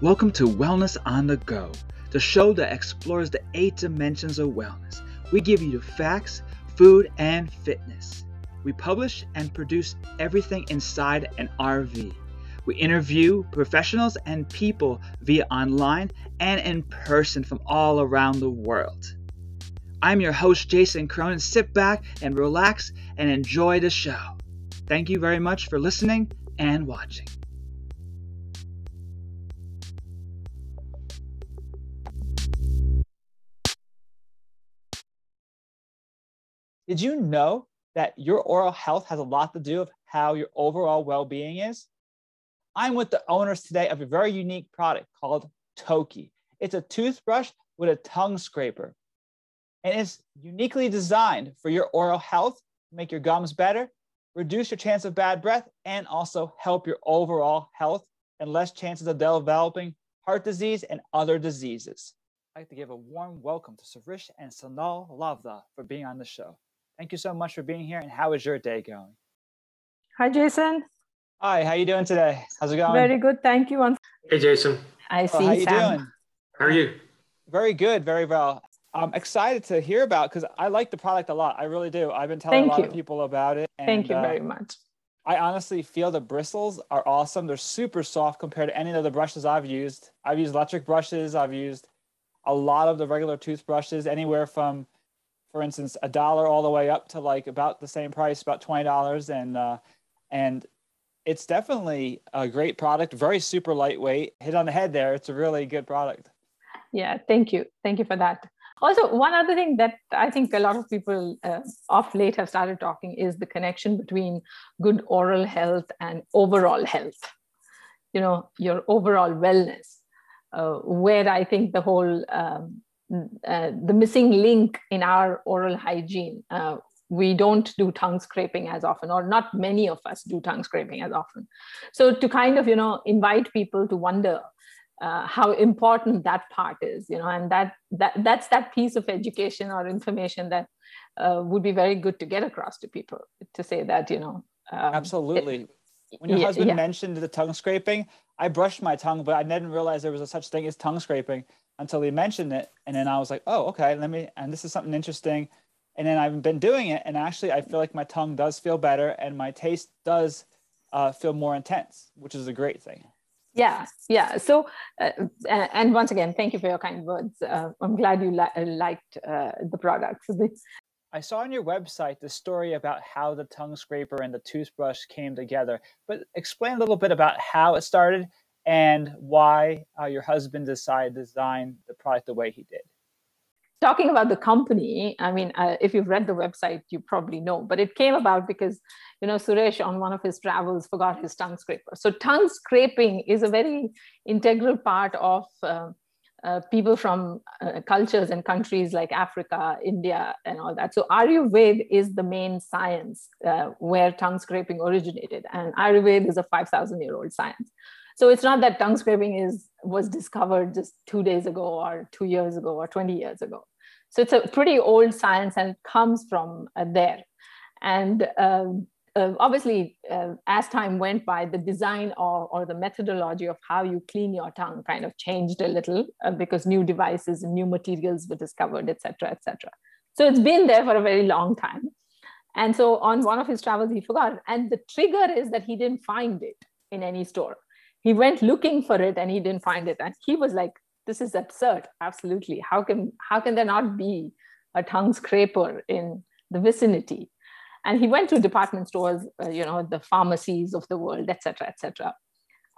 Welcome to Wellness on the Go, the show that explores the eight dimensions of wellness. We give you the facts, food, and fitness. We publish and produce everything inside an RV. We interview professionals and people via online and in person from all around the world. I'm your host, Jason Cronin. Sit back and relax and enjoy the show. Thank you very much for listening and watching. Did you know that your oral health has a lot to do with how your overall well being is? I'm with the owners today of a very unique product called Tokii. It's a toothbrush with a tongue scraper, and it's uniquely designed for your oral health, make your gums better, reduce your chance of bad breath, and also help your overall health and less chances of developing heart disease and other diseases. I'd like to give a warm welcome to Suresh and Sonal Ladva for being on the show. Thank you so much for being here. And how is your day going? Hi, Jason. Hi, how are you doing today? How's it going? Very good. Thank you. Hey, Jason. I see. Oh, how you Sam. doing? How are you? Very good, very well. I'm excited to hear about because I like the product a lot. I really do. I've been telling Thank a lot you. of people about it. Thank you and, uh, very much. I honestly feel the bristles are awesome. They're super soft compared to any of the brushes I've used. I've used electric brushes. I've used a lot of the regular toothbrushes, anywhere from, for instance, a dollar all the way up to like about the same price, about twenty dollars, and uh, and it's definitely a great product. Very super lightweight. Hit on the head there. It's a really good product. Yeah, thank you. Thank you for that. Also, one other thing that I think a lot of people uh, of late have started talking is the connection between good oral health and overall health. You know, your overall wellness, uh, where I think the whole um, uh, the missing link in our oral hygiene. Uh, we don't do tongue scraping as often, or not many of us do tongue scraping as often. So to kind of you know invite people to wonder uh, how important that part is you know and that that that's that piece of education or information that uh, would be very good to get across to people to say that you know um, Absolutely. when your yeah, husband yeah. mentioned the tongue scraping, I brushed my tongue, but I didn't realize there was a such thing as tongue scraping until he mentioned it. And then I was like, oh, okay, let me, and this is something interesting. And then I've been doing it. And actually, I feel like my tongue does feel better and my taste does uh, feel more intense, which is a great thing. yeah yeah so uh, and once again thank you for your kind words uh, i'm glad you li- liked uh, the products. I saw on your website the story about how the tongue scraper and the toothbrush came together, but explain a little bit about how it started and why uh, your husband decided to design the product the way he did. talking about the company i mean uh, if you've read the website you probably know but it came about because you know suresh on one of his travels forgot his tongue scraper. So tongue scraping is a very integral part of uh, uh, people from uh, cultures and countries like africa india and all that. So ayurveda is the main science uh, where tongue scraping originated and ayurveda is a 5000 year old science so it's not that tongue scraping is was discovered just two days ago or two years ago or 20 years ago. So it's a pretty old science and comes from uh, there. And um, uh, obviously uh, as time went by the design or, or the methodology of how you clean your tongue kind of changed a little uh, because new devices and new materials were discovered et cetera et cetera. So it's been there for a very long time. And so on one of his travels he forgot. And the trigger is that he didn't find it in any store he went looking for it and he didn't find it. And he was like this is absurd. Absolutely. How can how can there not be a tongue scraper in the vicinity? And he went to department stores uh, you know the pharmacies of the world etc etc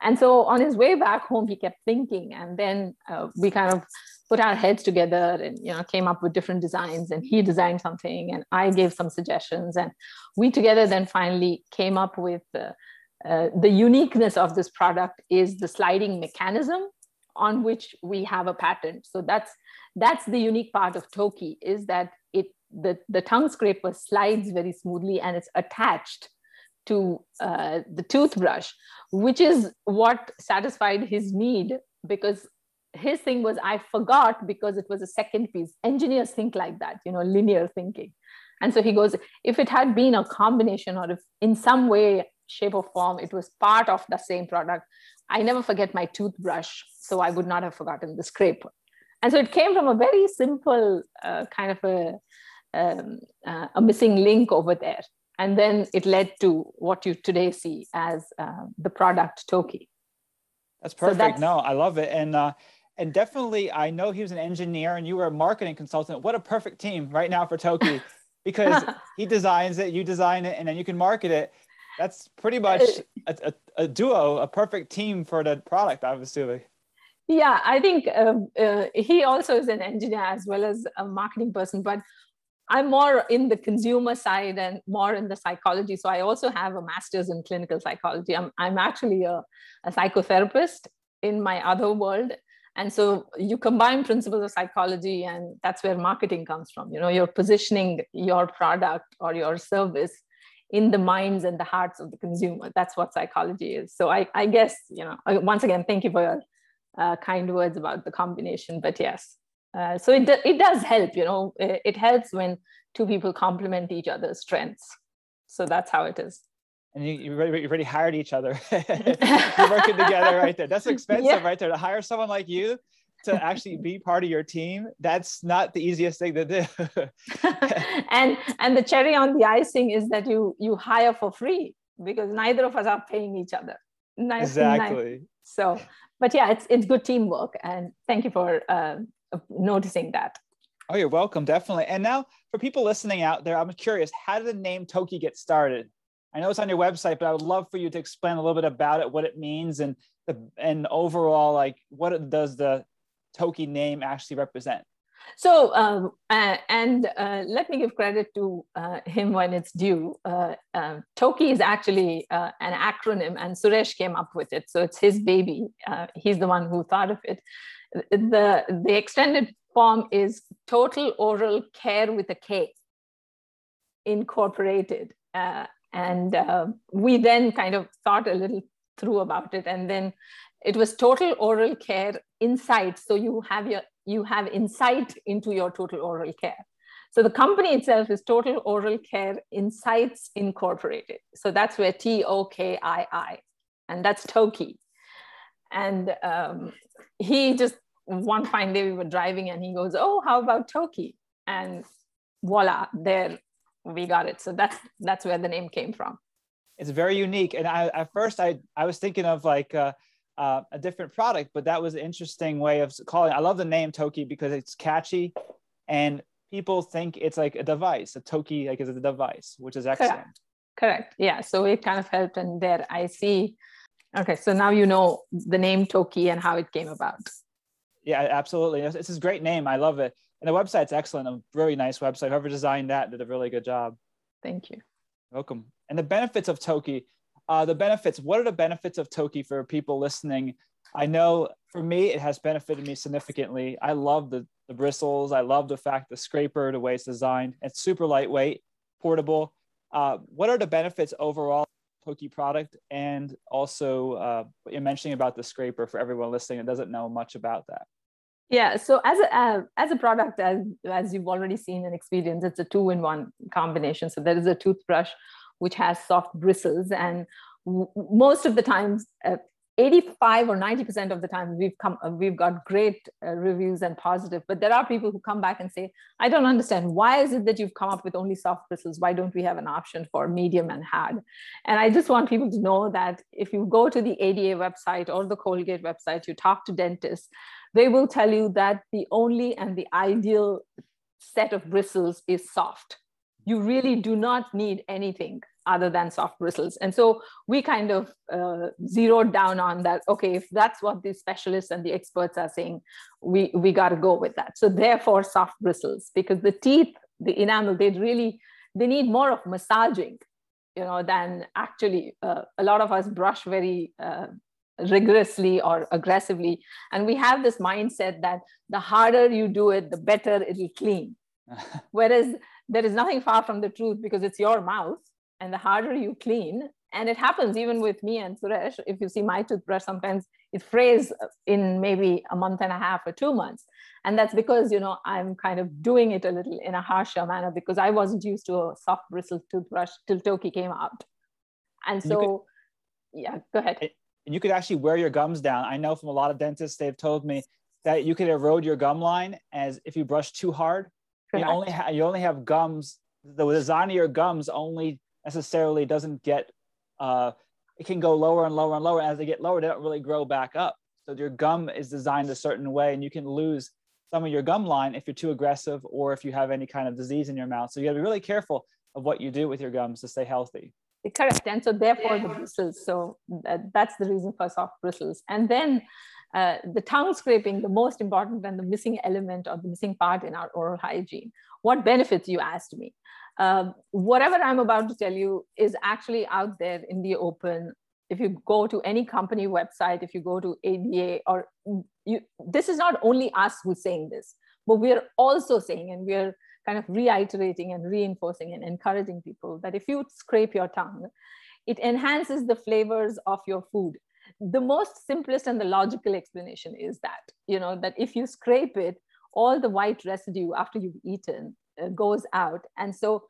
and so on his way back home he kept thinking. And then uh, we kind of put our heads together and you know came up with different designs. And he designed something and i gave some suggestions. And we together then finally came up with uh, uh, the uniqueness of this product is the sliding mechanism on which we have a patent. So that's that's the unique part of Tokii is that it the, the tongue scraper slides very smoothly and it's attached to uh, the toothbrush, which is what satisfied his need because his thing was I forgot because it was a second piece. Engineers think like that, you know, linear thinking. And so he goes, if it had been a combination or if in some way shape or form. It was part of the same product. I never forget my toothbrush, so I would not have forgotten the scraper. And so it came from a very simple uh, kind of a, um, uh, a missing link over there. And then it led to what you today see as uh, the product Tokii. That's perfect. So that's, no, I love it. And uh, and definitely, I know he was an engineer and you were a marketing consultant. What a perfect team right now for Tokii, because he designs it, you design it, and then you can market it. That's pretty much a, a, a duo, a perfect team for the product. I'm assuming. Yeah, I think um, uh, he also is an engineer as well as a marketing person, but I'm more in the consumer side and more in the psychology. So I also have a master's in clinical psychology. I'm, I'm actually a, a psychotherapist in my other world. And so you combine principles of psychology, and that's where marketing comes from. You know, you're positioning your product or your service in the minds and the hearts of the consumer. That's what psychology is. So I, I guess, you know, once again, thank you for your uh, kind words about the combination. But yes, uh, so it, it does help, you know, it helps when two people complement each other's strengths. So that's how it is. And you, you already, already hired each other. You're working together right there. That's expensive yeah. right there to hire someone like you to actually be part of your team that's not the easiest thing to do and and the cherry on the icing is that you you hire for free because neither of us are paying each other neither, exactly so but yeah it's it's good teamwork and thank you for uh, noticing that. Oh, you're welcome, definitely. And now for people listening out there, I'm curious, how did the name Tokii get started? I know it's on your website, but I would love for you to explain a little bit about it, what it means, and the and overall, like what does the Tokii name actually represent? So, um, uh, and uh, let me give credit to uh, him when it's due. Uh, uh, Tokii is actually uh, an acronym, and Suresh came up with it. So it's his baby. he's the one who thought of it the, the extended form is total oral care with a K incorporated. And we then kind of thought a little through about it. And then it was total oral care insight. So you have your you have insight into your total oral care. So the company itself is Total Oral Care Insights Incorporated. So that's where T O K I I, and that's Tokii. And um, he just one fine day we were driving and he goes, Oh, how about Tokii? And voila, there we got it. So that's that's where the name came from. It's very unique. And I, at first I, I was thinking of like uh, uh, a different product, but that was an interesting way of calling. I love the name Tokii because it's catchy and people think it's like a device, a Tokii like is a device, which is excellent. Correct. Correct. Yeah. So it kind of helped. And there I see Okay, so now you know the name Tokii and how it came about. Yeah, absolutely. It's, it's a great name. I love it. And the website's excellent. A really nice website. Whoever designed that did a really good job. Thank you. Welcome. And the benefits of Tokii. Uh, the benefits. What are the benefits of Tokii for people listening? I know for me, it has benefited me significantly. I love the, the bristles. I love the fact the scraper, the way it's designed. It's super lightweight, portable. Uh, what are the benefits overall Tokii product and also uh, you're mentioning about the scraper for everyone listening that doesn't know much about that. Yeah, so as a uh, as a product, as as you've already seen and experienced, it's a two in one combination. So there is a toothbrush which has soft bristles, and w- most of the times, uh, 85 or 90% of the time we've come uh, we've got great uh, reviews and positive. But there are people who come back and say i don't understand. Why is it that you've come up with only soft bristles? Why don't we have an option for medium and hard? And i just want people to know that if you go to the ada website or the colgate website you talk to dentists they will tell you that the only and the ideal set of bristles is soft. You really do not need anything other than soft bristles. And so we kind of uh, zeroed down on that. Okay, if that's what the specialists and the experts are saying, we, we got to go with that. So therefore, soft bristles, because the teeth, the enamel, they really, they need more of massaging, you know, than actually uh, a lot of us brush very uh, rigorously or aggressively. And we have this mindset that the harder you do it, the better it'll clean. Whereas there is nothing far from the truth because it's your mouth and the harder you clean and it happens even with me and suresh if you see my toothbrush sometimes it frays in maybe a month and a half or two months and that's because you know i'm kind of doing it a little in a harsher manner because i wasn't used to a soft bristle toothbrush till Tokii came out And so, and yeah, go ahead. And you could actually wear your gums down. I know from a lot of dentists, they've told me that you could erode your gum line as if you brush too hard. Correct. You only, ha- you only have gums, the design of your gums only necessarily doesn't get, uh, it can go lower and lower and lower. As they get lower, they don't really grow back up. So your gum is designed a certain way and you can lose some of your gum line if you're too aggressive or if you have any kind of disease in your mouth. So you gotta be really careful of what you do with your gums to stay healthy. Correct. And so therefore the bristles. So that's the reason for soft bristles. And then uh, the tongue scraping, the most important and the missing element or the missing part in our oral hygiene. What benefits you asked me? Um, whatever I'm about to tell you is actually out there in the open. If you go to any company website, if you go to ADA, or you, this is not only us who's saying this, but we're also saying, and we're kind of reiterating and reinforcing and encouraging people that if you scrape your tongue, it enhances the flavors of your food. The most simplest and the logical explanation is that, you know, that if you scrape it, all the white residue after you've eaten goes out. And so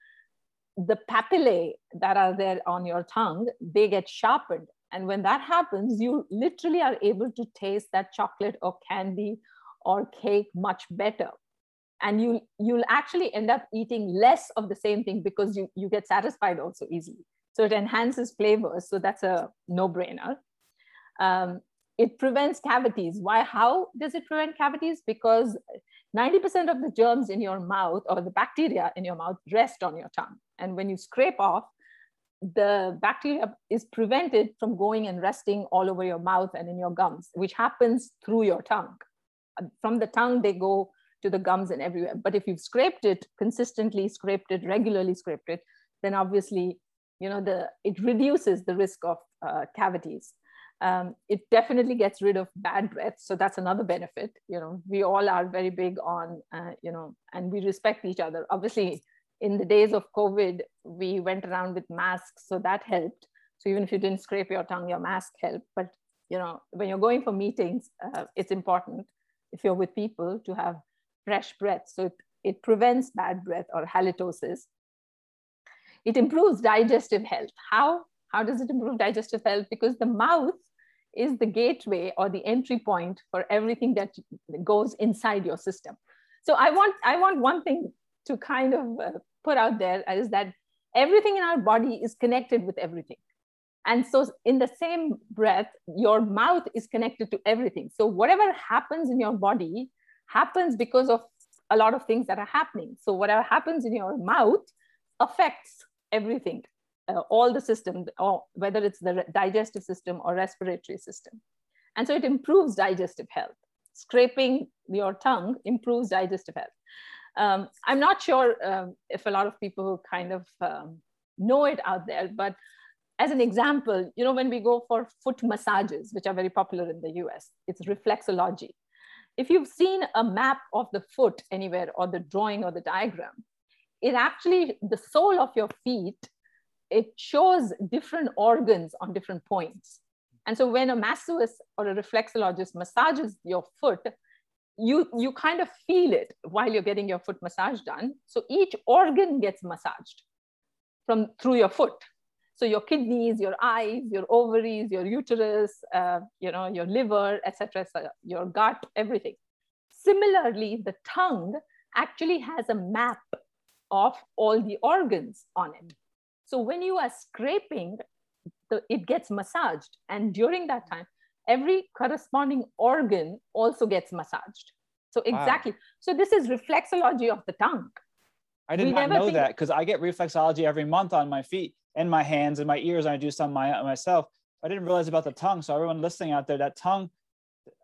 the papillae that are there on your tongue, they get sharpened. And when that happens, you literally are able to taste that chocolate or candy or cake much better. And you you'll actually end up eating less of the same thing because you you get satisfied also easily. So it enhances flavors so that's a no-brainer. Um, it prevents cavities. Why how does it prevent cavities? Because 90% of the germs in your mouth or the bacteria in your mouth rest on your tongue and when you scrape off the bacteria is prevented from going and resting all over your mouth and in your gums which happens through your tongue from the tongue they go to the gums and everywhere. But if you've scraped it consistently, scraped it regularly, scraped it, then obviously, you know, the it reduces the risk of uh, cavities. Um, it definitely gets rid of bad breath, so that's another benefit. You know, we all are very big on, uh, you know, and we respect each other. Obviously, in the days of COVID, we went around with masks, so that helped. So even if you didn't scrape your tongue, your mask helped. But you know, when you're going for meetings, uh, it's important if you're with people to have fresh breath. So it, it prevents bad breath or halitosis. It improves digestive health. How? How does it improve digestive health? Because the mouth is the gateway or the entry point for everything that goes inside your system. So I want, I want one thing to kind of uh, put out there is that everything in our body is connected with everything. And so, in the same breath, your mouth is connected to everything. So, whatever happens in your body happens because of a lot of things that are happening. So whatever happens in your mouth affects everything, uh, all the system, or whether it's the digestive system or respiratory system. And so it improves digestive health. Scraping your tongue improves digestive health. Um, I'm not sure um, if a lot of people kind of um, know it out there, but as an example, you know, when we go for foot massages, which are very popular in the US, it's reflexology if you've seen a map of the foot anywhere or the drawing or the diagram, it actually, the sole of your feet, it shows different organs on different points. And so when a masseuse or a reflexologist massages your foot, you, you kind of feel it while you're getting your foot massage done. So each organ gets massaged from through your foot. So your kidneys, your eyes, your ovaries, your uterus, uh, you know, your liver, etc., your gut, everything. Similarly, the tongue actually has a map of all the organs on it. So when you are scraping, the, it gets massaged. And during that time, every corresponding organ also gets massaged. So exactly. Wow. So this is reflexology of the tongue. I did we not know that because I get reflexology every month on my feet and my hands and my ears, and I do some my, myself. I didn't realize about the tongue. So everyone listening out there, that tongue,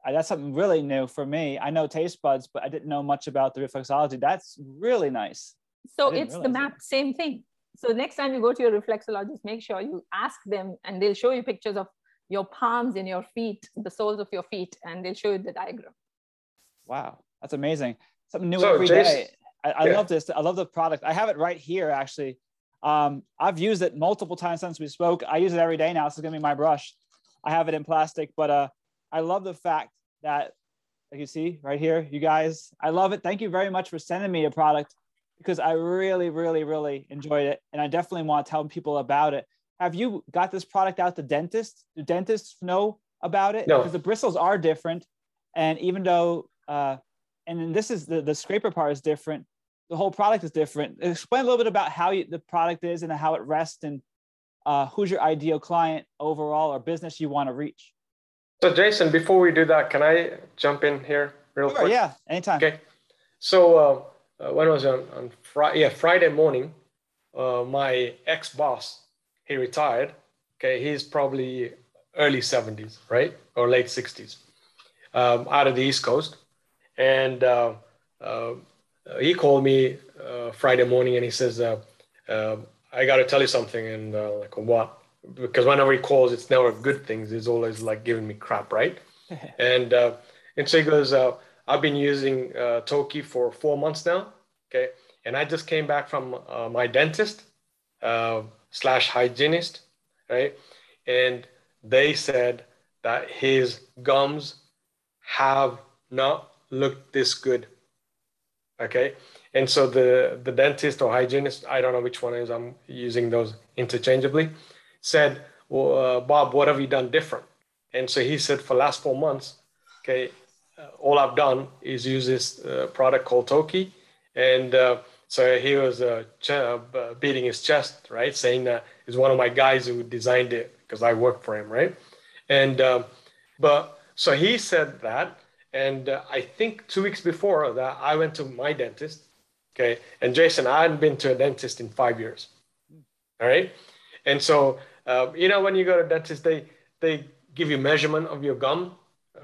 that's something really new for me. I know taste buds, but I didn't know much about the reflexology. That's really nice. So it's the map, same thing. So next time you go to your reflexologist, make sure you ask them, and they'll show you pictures of your palms and your feet, the soles of your feet, and they'll show you the diagram. Wow, that's amazing. Something new so every Jason, day. I, I yeah. love this. I love the product. I have it right here, actually. Um, I've used it multiple times since we spoke. I use it every day now. This is gonna be my brush. I have it in plastic, but uh, I love the fact that, like you see right here, you guys, I love it. Thank you very much for sending me a product because I really, really, really enjoyed it. And I definitely want to tell people about it have you got this product out to dentists? Do dentists know about it? No. Because the bristles are different. And even though, uh, and then this is the, the scraper part is different, the whole product is different. Explain a little bit about how you, the product is and how it rests and uh, who's your ideal client overall or business you want to reach. So, Jason, before we do that, can I jump in here real sure, quick? Yeah, anytime. Okay. So, uh, uh, when was it? On, on Friday? Yeah, Friday morning, uh, my ex boss, he retired. Okay, he's probably early 70s, right? Or late 60s, um, out of the East Coast. And uh, uh, he called me uh, Friday morning and he says, uh, I got to tell you something. And like, what? Because whenever he calls, it's never good things. He's always like giving me crap, right? and and so he goes, I've been using Tokii for four months now. Okay. And I just came back from my dentist slash hygienist, right? And they said that his gums have not looked this good. Okay. And so the, the dentist or hygienist, I don't know which one is, I'm using those interchangeably, said, well, uh, Bob, what have you done different? And so he said, for last four months, okay, uh, all I've done is use this uh, product called Tokii. And uh, so he was uh, ch- uh, beating his chest, right? Saying that he's one of my guys who designed it because I work for him, right? And um, but so he said that, and uh, I think two weeks before that, I went to my dentist. Okay, and Jason, I hadn't been to a dentist in five years. All right, and so uh, you know when you go to a dentist, they they give you measurement of your gum,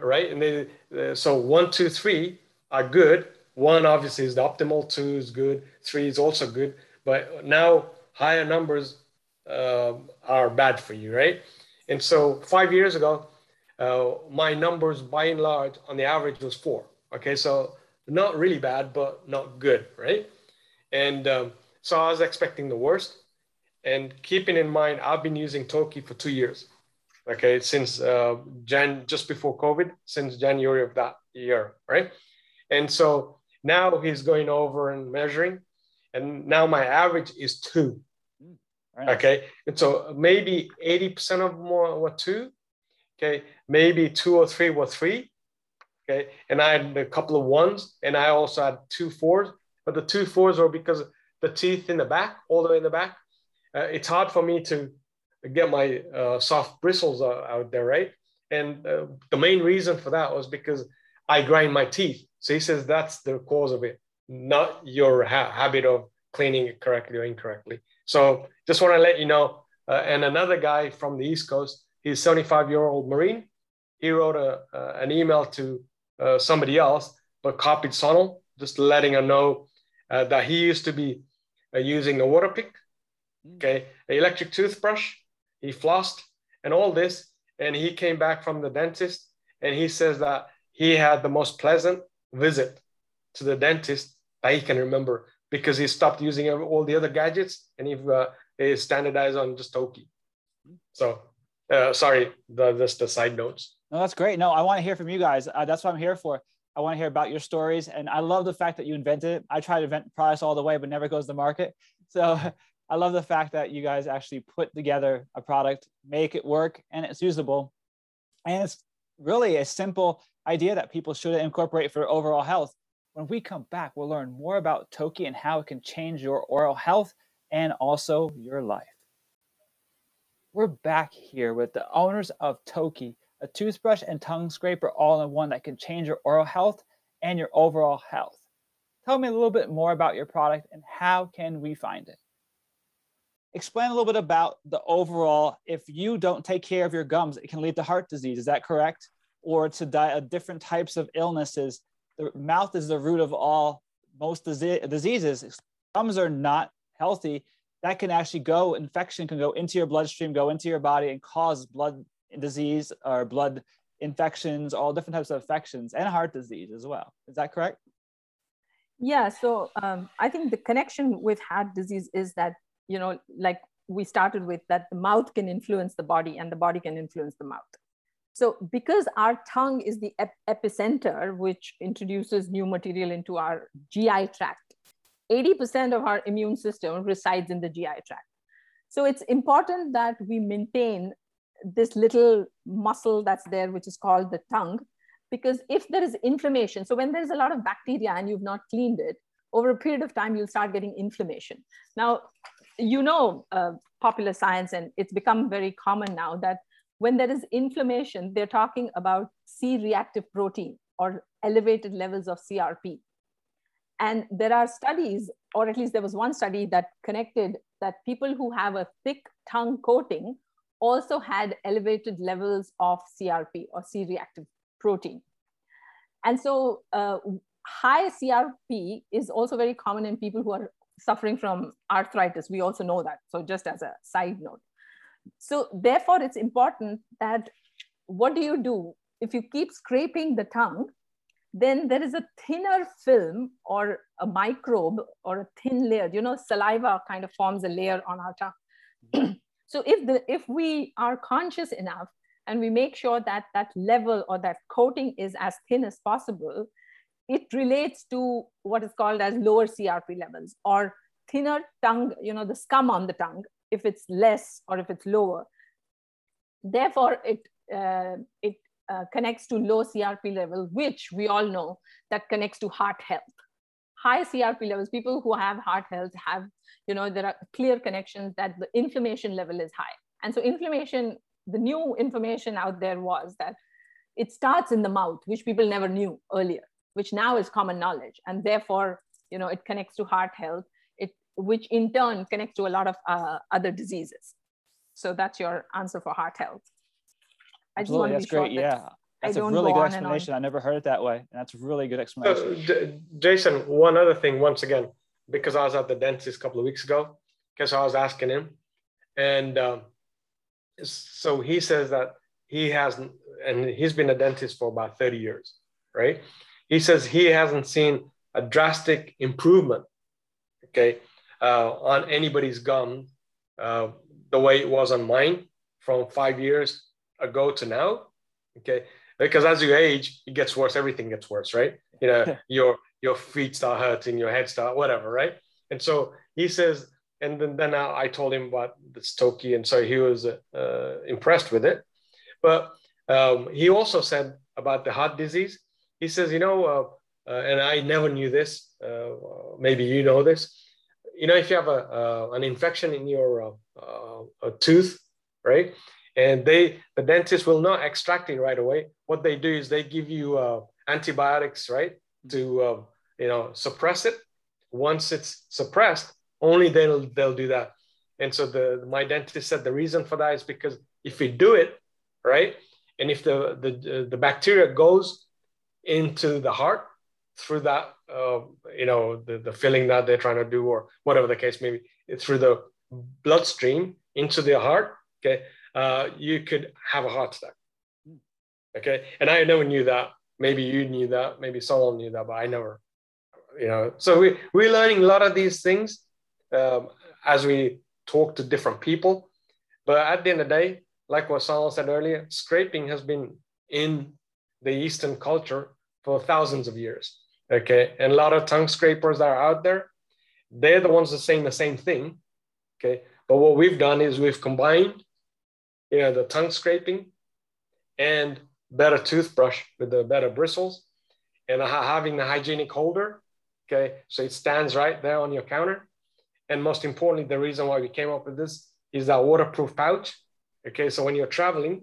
right? And they uh, so one, two, three are good. One obviously is the optimal. Two is good. Three is also good. But now higher numbers uh, are bad for you, right? And so five years ago, uh, my numbers by and large on the average was four. Okay, so not really bad, but not good, right? And um, so I was expecting the worst. And keeping in mind, I've been using Tokii for two years. Okay, since uh, Jan, just before COVID, since January of that year, right? And so now he's going over and measuring, and now my average is two. Right. Okay. And so maybe 80% of more were two. Okay. Maybe two or three were three. Okay. And I had a couple of ones and I also had two fours, but the two fours were because the teeth in the back, all the way in the back. Uh, it's hard for me to get my uh, soft bristles out there, right? And uh, the main reason for that was because I grind my teeth. So he says that's the cause of it, not your ha- habit of cleaning it correctly or incorrectly. So just want to let you know. Uh, and another guy from the East Coast, he's 75 year old Marine. He wrote a, uh, an email to uh, somebody else, but copied Sonal, just letting her know uh, that he used to be uh, using a water pick, okay, an electric toothbrush. He flossed and all this. And he came back from the dentist and he says that he had the most pleasant visit to the dentist that he can remember because he stopped using all the other gadgets and he, uh, he standardized on just Tokii. So, uh, sorry, the, just the side notes. No, that's great. No, I want to hear from you guys. Uh, that's what I'm here for. I want to hear about your stories. And I love the fact that you invented it. I try to invent products all the way, but never goes to market. So I love the fact that you guys actually put together a product, make it work, and it's usable. And it's really a simple idea that people should incorporate for overall health. When we come back, we'll learn more about Tokii and how it can change your oral health and also your life. We're back here with the owners of Tokii, a toothbrush and tongue scraper all in one that can change your oral health and your overall health. Tell me a little bit more about your product and how can we find it? Explain a little bit about the overall, if you don't take care of your gums, it can lead to heart disease. Is that correct? Or to di- different types of illnesses the mouth is the root of all most diseases. Gums are not healthy. That can actually go, infection can go into your bloodstream, go into your body, and cause blood disease or blood infections, all different types of infections, and heart disease as well. Is that correct? Yeah. So um, I think the connection with heart disease is that, you know, like we started with, that the mouth can influence the body and the body can influence the mouth. So because our tongue is the ep- epicenter, which introduces new material into our GI tract, 80% of our immune system resides in the GI tract. So it's important that we maintain this little muscle that's there, which is called the tongue, because if there is inflammation, so when there's a lot of bacteria and you've not cleaned it, over a period of time, you'll start getting inflammation. Now, you know uh, popular science, and it's become very common now that when there is inflammation, they're talking about C reactive protein or elevated levels of CRP. And there are studies, or at least there was one study that connected that people who have a thick tongue coating also had elevated levels of CRP or C reactive protein. And so uh, high CRP is also very common in people who are suffering from arthritis. We also know that. So just as a side note. So therefore, it's important that what do you do if you keep scraping the tongue? Then there is a thinner film or a microbe or a thin layer. You know, saliva kind of forms a layer on our tongue. so if the if we are conscious enough and we make sure that that level or that coating is as thin as possible, it relates to what is called as lower CRP levels or thinner tongue, you know, the scum on the tongue, if it's less or if it's lower. Therefore, it, uh, it uh, connects to low CRP level, which we all know that connects to heart health. High CRP levels, people who have heart health have, you know, there are clear connections that the inflammation level is high. And so inflammation, the new information out there was that it starts in the mouth, which people never knew earlier which now is common knowledge. And therefore you know it connects to heart health it which in turn connects to a lot of uh, other diseases. So that's your answer for heart health. I just Absolutely, that's great. yeah. that's a really good explanation. I never heard it that way. And that's a really good explanation. So, jason one other thing once again because i was at the dentist a couple of weeks ago because i was asking him. And um, so he says that he hasn't and he's been a dentist for about 30 years right he says he hasn't seen a drastic improvement, okay, uh, on anybody's gum uh, the way it was on mine from five years ago to now, okay. Because as you age, it gets worse. Everything gets worse, right? You know, your your feet start hurting, your head start whatever, right? And so he says, and then then I told him about the Tokii, and so he was uh, impressed with it. But um, he also said about the heart disease he says, you know, uh, uh, and I never knew this. Uh, uh maybe you know this. You know, if you have a uh, an infection in your uh, tooth, right? And they, the dentist will not extract it right away. What they do is they give you antibiotics, right, to you know suppress it. Once it's suppressed, only they'll they'll do that. And so the my dentist said the reason for that is because if we do it right, and if the the the bacteria goes into the heart through that, uh, you know, the, the filling that they're trying to do, or whatever the case may be, through the bloodstream into the heart, okay, uh, you could have a heart attack. Okay. And I never knew that. Maybe you knew that. Maybe someone knew that, but I never, you know. So we, we're learning a lot of these things um, as we talk to different people. But at the end of the day, like what Salman said earlier, scraping has been in the Eastern culture for thousands of years. Okay. And a lot of tongue scrapers that are out there, they're the ones that saying the same thing. Okay. But what we've done is we've combined, you know, the tongue scraping and better toothbrush with the better bristles and having the hygienic holder. Okay. So it stands right there on your counter. And most importantly, the reason why we came up with this is that waterproof pouch. Okay. So when you're traveling,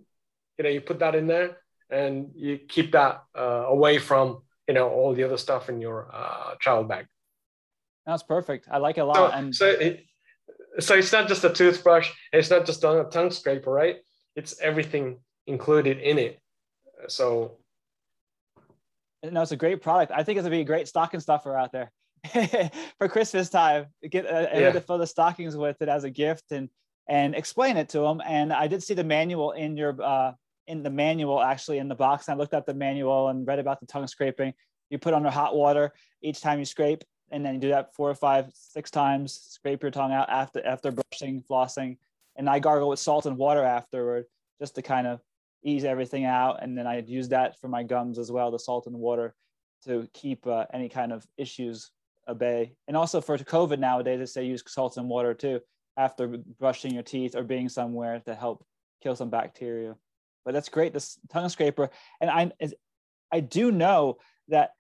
you know, you put that in there and you keep that uh, away from you know all the other stuff in your uh, travel bag. That's perfect. I like it a lot. So, and so, it, so it's not just a toothbrush. It's not just a tongue scraper, right? It's everything included in it. So. No, it's a great product. I think it's gonna be a great stocking stuffer out there for Christmas time. Get uh, yeah. to fill the stockings with it as a gift and and explain it to them. And I did see the manual in your uh, in the manual actually in the box. I looked at the manual and read about the tongue scraping. You put under hot water each time you scrape, and then you do that four or five, six times. Scrape your tongue out after after brushing, flossing, and I gargle with salt and water afterward just to kind of ease everything out. And then I use that for my gums as well, the salt and water, to keep uh, any kind of issues at bay. And also for COVID nowadays, they say use salt and water too. after brushing your teeth or being somewhere to help kill some bacteria. But that's great, this tongue scraper. And I, I do know that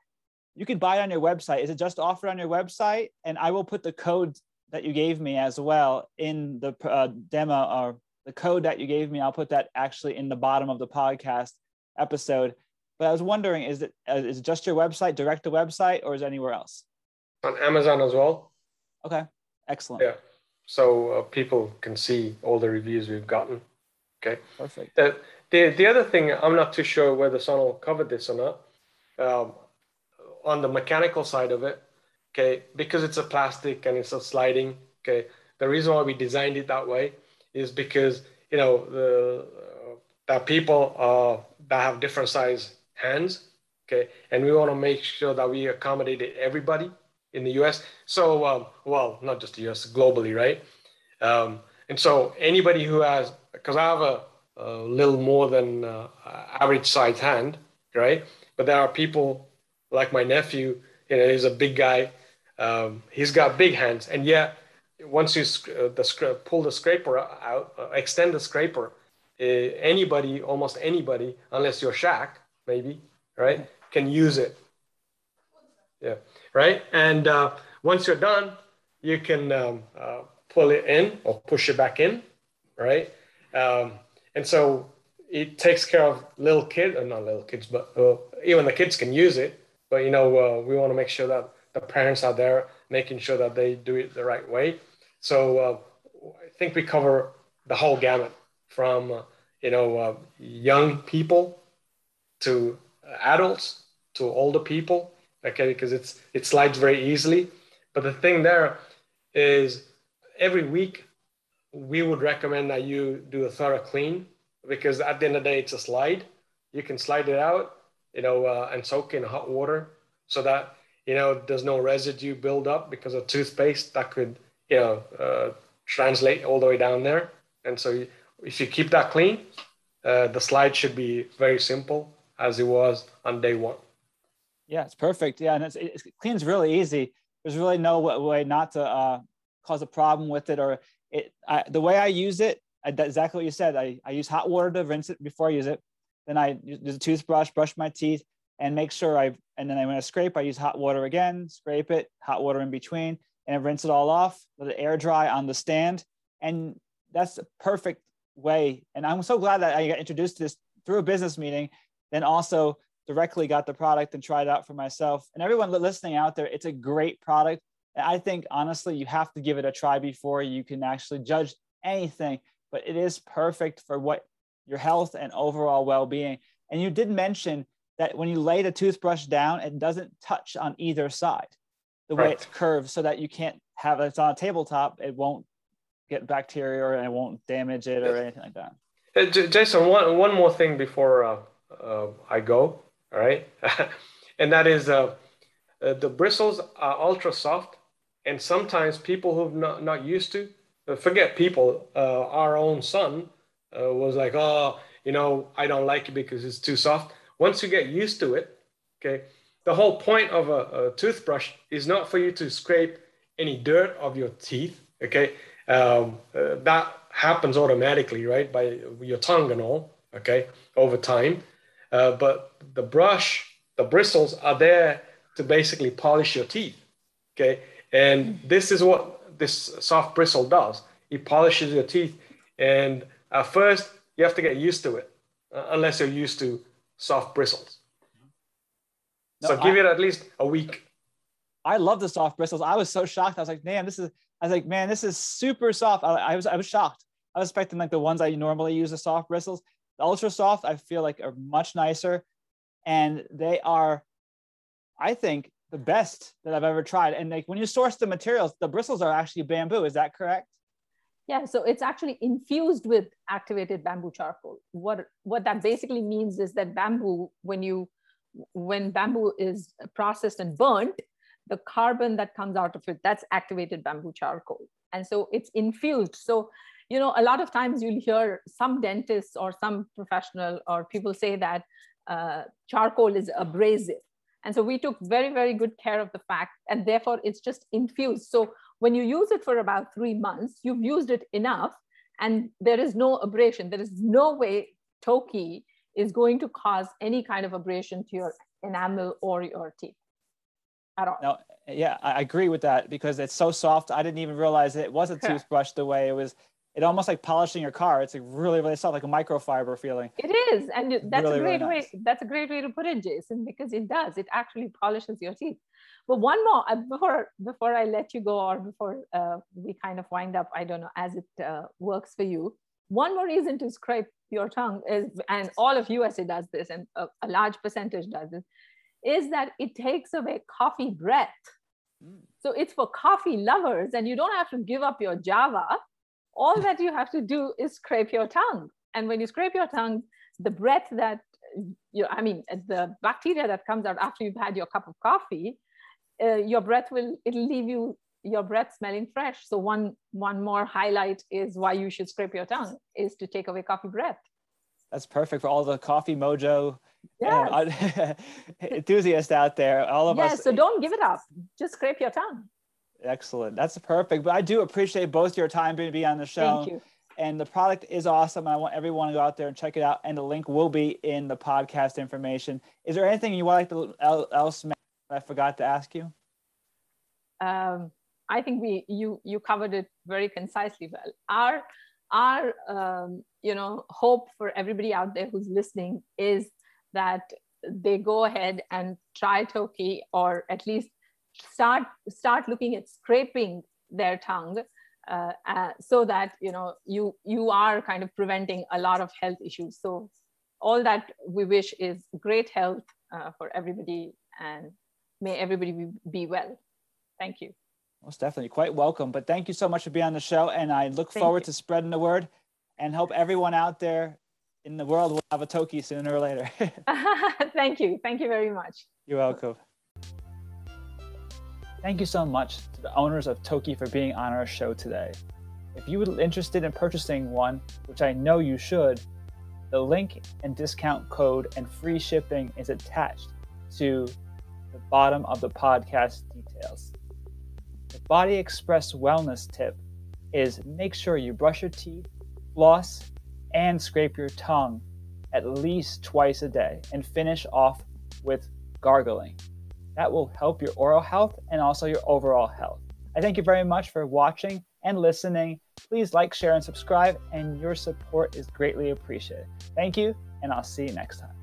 you can buy it on your website. Is it just offered on your website? And I will put the code that you gave me as well in the uh, demo or the code that you gave me. I'll put that actually in the bottom of the podcast episode. But I was wondering, is it uh, is it just your website, direct to website, or is it anywhere else? On Amazon as well. Okay, excellent. Yeah, so uh, people can see all the reviews we've gotten. Okay. Perfect. The, the, the other thing, I'm not too sure whether Sonal covered this or not. Um, on the mechanical side of it, okay, because it's a plastic and it's a sliding, okay, the reason why we designed it that way is because, you know, the, uh, that people that have different size hands, okay, and we want to make sure that we accommodated everybody in the US. So, um, well, not just the US, globally, right? Um, and so anybody who has, because I have a, a, little more than uh, average size hand, right? But there are people like my nephew, you know, he's a big guy. Um, he's got big hands, and yet once you uh, the pull the scraper out, uh, extend the scraper, uh, anybody, almost anybody, unless you're Shaq, maybe, right, can use it. Yeah, right. And uh, once you're done, you can um, uh, pull it in or push it back in, right? Um, and so it takes care of little kids, uh, not little kids, but uh, even the kids can use it. But you know, uh, we want to make sure that the parents are there, making sure that they do it the right way. So uh, I think we cover the whole gamut from uh, you know uh, young people to adults to older people. Okay, because it's it slides very easily. But the thing there is every week we would recommend that you do a thorough clean because at the end of the day it's a slide. You can slide it out you know, uh, and soak in hot water so that, you know, there's no residue build up because of toothpaste that could, you know, uh, translate all the way down there. And so if you keep that clean, uh, the slide should be very simple as it was on day one. Yeah, it's perfect. Yeah, and it's, it cleans really easy. There's really no way not to uh, cause a problem with it or it. I, the way I use it, I, exactly what you said. I, I use hot water to rinse it before I use it. Then I use a toothbrush, brush my teeth, and make sure I. And then I when I scrape, I use hot water again, scrape it, hot water in between, and I rinse it all off. Let it air dry on the stand, and that's a perfect way. And I'm so glad that I got introduced to this through a business meeting, then also directly got the product and tried it out for myself. And everyone listening out there, it's a great product. I think honestly, you have to give it a try before you can actually judge anything. But it is perfect for what your health and overall well-being. And you did mention that when you lay the toothbrush down, it doesn't touch on either side, the right. way it's curved, so that you can't have it's on a tabletop. It won't get bacteria or it won't damage it or anything like that. Uh, Jason, one one more thing before uh, uh, I go. All right, and that is uh, uh, the bristles are ultra soft, and sometimes people who've not not used to uh, forget people. our own son uh, was like, oh, you know, I don't like it because it's too soft. Once you get used to it, okay, the whole point of a, a toothbrush is not for you to scrape any dirt of your teeth, okay? Um, uh, that happens automatically, right, by your tongue and all, okay, over time. Uh, but the brush, the bristles are there to basically polish your teeth, okay? And this is what this soft bristle does. It polishes your teeth and at first, you have to get used to it, uh, unless you're used to soft bristles. No, so give I, it at least a week. I love the soft bristles. I was so shocked. I was like, man, this is. I was like, man, this is super soft. I, I was I was shocked. I was expecting like the ones I normally use the soft bristles. The ultra soft, I feel like are much nicer, and they are, I think, the best that I've ever tried. And like when you source the materials, the bristles are actually bamboo. Is that correct? Yeah, so it's actually infused with activated bamboo charcoal. What what that basically means is that bamboo, when you when bamboo is processed and burnt, the carbon that comes out of it, that's activated bamboo charcoal. And so it's infused. So, you know, a lot of times you'll hear some dentists or some professional or people say that uh, charcoal is abrasive. And so we took very, very good care of the fact, and therefore it's just infused. So when you use it for about three months, you've used it enough and there is no abrasion. There is no way Tokii is going to cause any kind of abrasion to your enamel or your teeth at all. No, yeah, I agree with that because it's so soft. I didn't even realize it was a toothbrush the way it was. It almost like polishing your car. It's like really, really soft, like a microfiber feeling. It is, and that's really, a great really nice. way. That's a great way to put it, Jason, because it does. It actually polishes your teeth. But one more uh, before before I let you go, or before uh, we kind of wind up. I don't know as it uh, works for you. One more reason to scrape your tongue is, and all of USA does this, and a, a large percentage does this, is that it takes away coffee breath. Mm. So it's for coffee lovers, and you don't have to give up your Java. All that you have to do is scrape your tongue. And when you scrape your tongue, the breath that you, I mean, the bacteria that comes out after you've had your cup of coffee, uh, your breath will, it'll leave you your breath smelling fresh. So one one more highlight is why you should scrape your tongue is to take away coffee breath. That's perfect for all the coffee mojo yes. enthusiasts out there. All of us. Yes, so don't give it up. Just scrape your tongue. Excellent. That's perfect. But I do appreciate both your time being be on the show. Thank you. And the product is awesome. I want everyone to go out there and check it out. And the link will be in the podcast information. Is there anything you want like to else I forgot to ask you? Um, I think we you you covered it very concisely well. Our our um, you know hope for everybody out there who's listening is that they go ahead and try Tokii or at least start start looking at scraping their tongue uh, uh, so that you know you you are kind of preventing a lot of health issues. So all that we wish is great health uh, for everybody and may everybody be, be well. Thank you. Most definitely. Quite welcome. But thank you so much for being on the show. And I look thank forward you. to spreading the word and hope everyone out there in the world will have a Tokii sooner or later. thank you. Thank you very much. You're welcome. Thank you so much to the owners of Tokii for being on our show today. If you are interested in purchasing one, which I know you should, the link and discount code and free shipping is attached to the bottom of the podcast details. The Body Express wellness tip is make sure you brush your teeth, floss, and scrape your tongue at least twice a day and finish off with gargling. That will help your oral health and also your overall health. I thank you very much for watching and listening. Please like, share, and subscribe, and your support is greatly appreciated. Thank you, and I'll see you next time.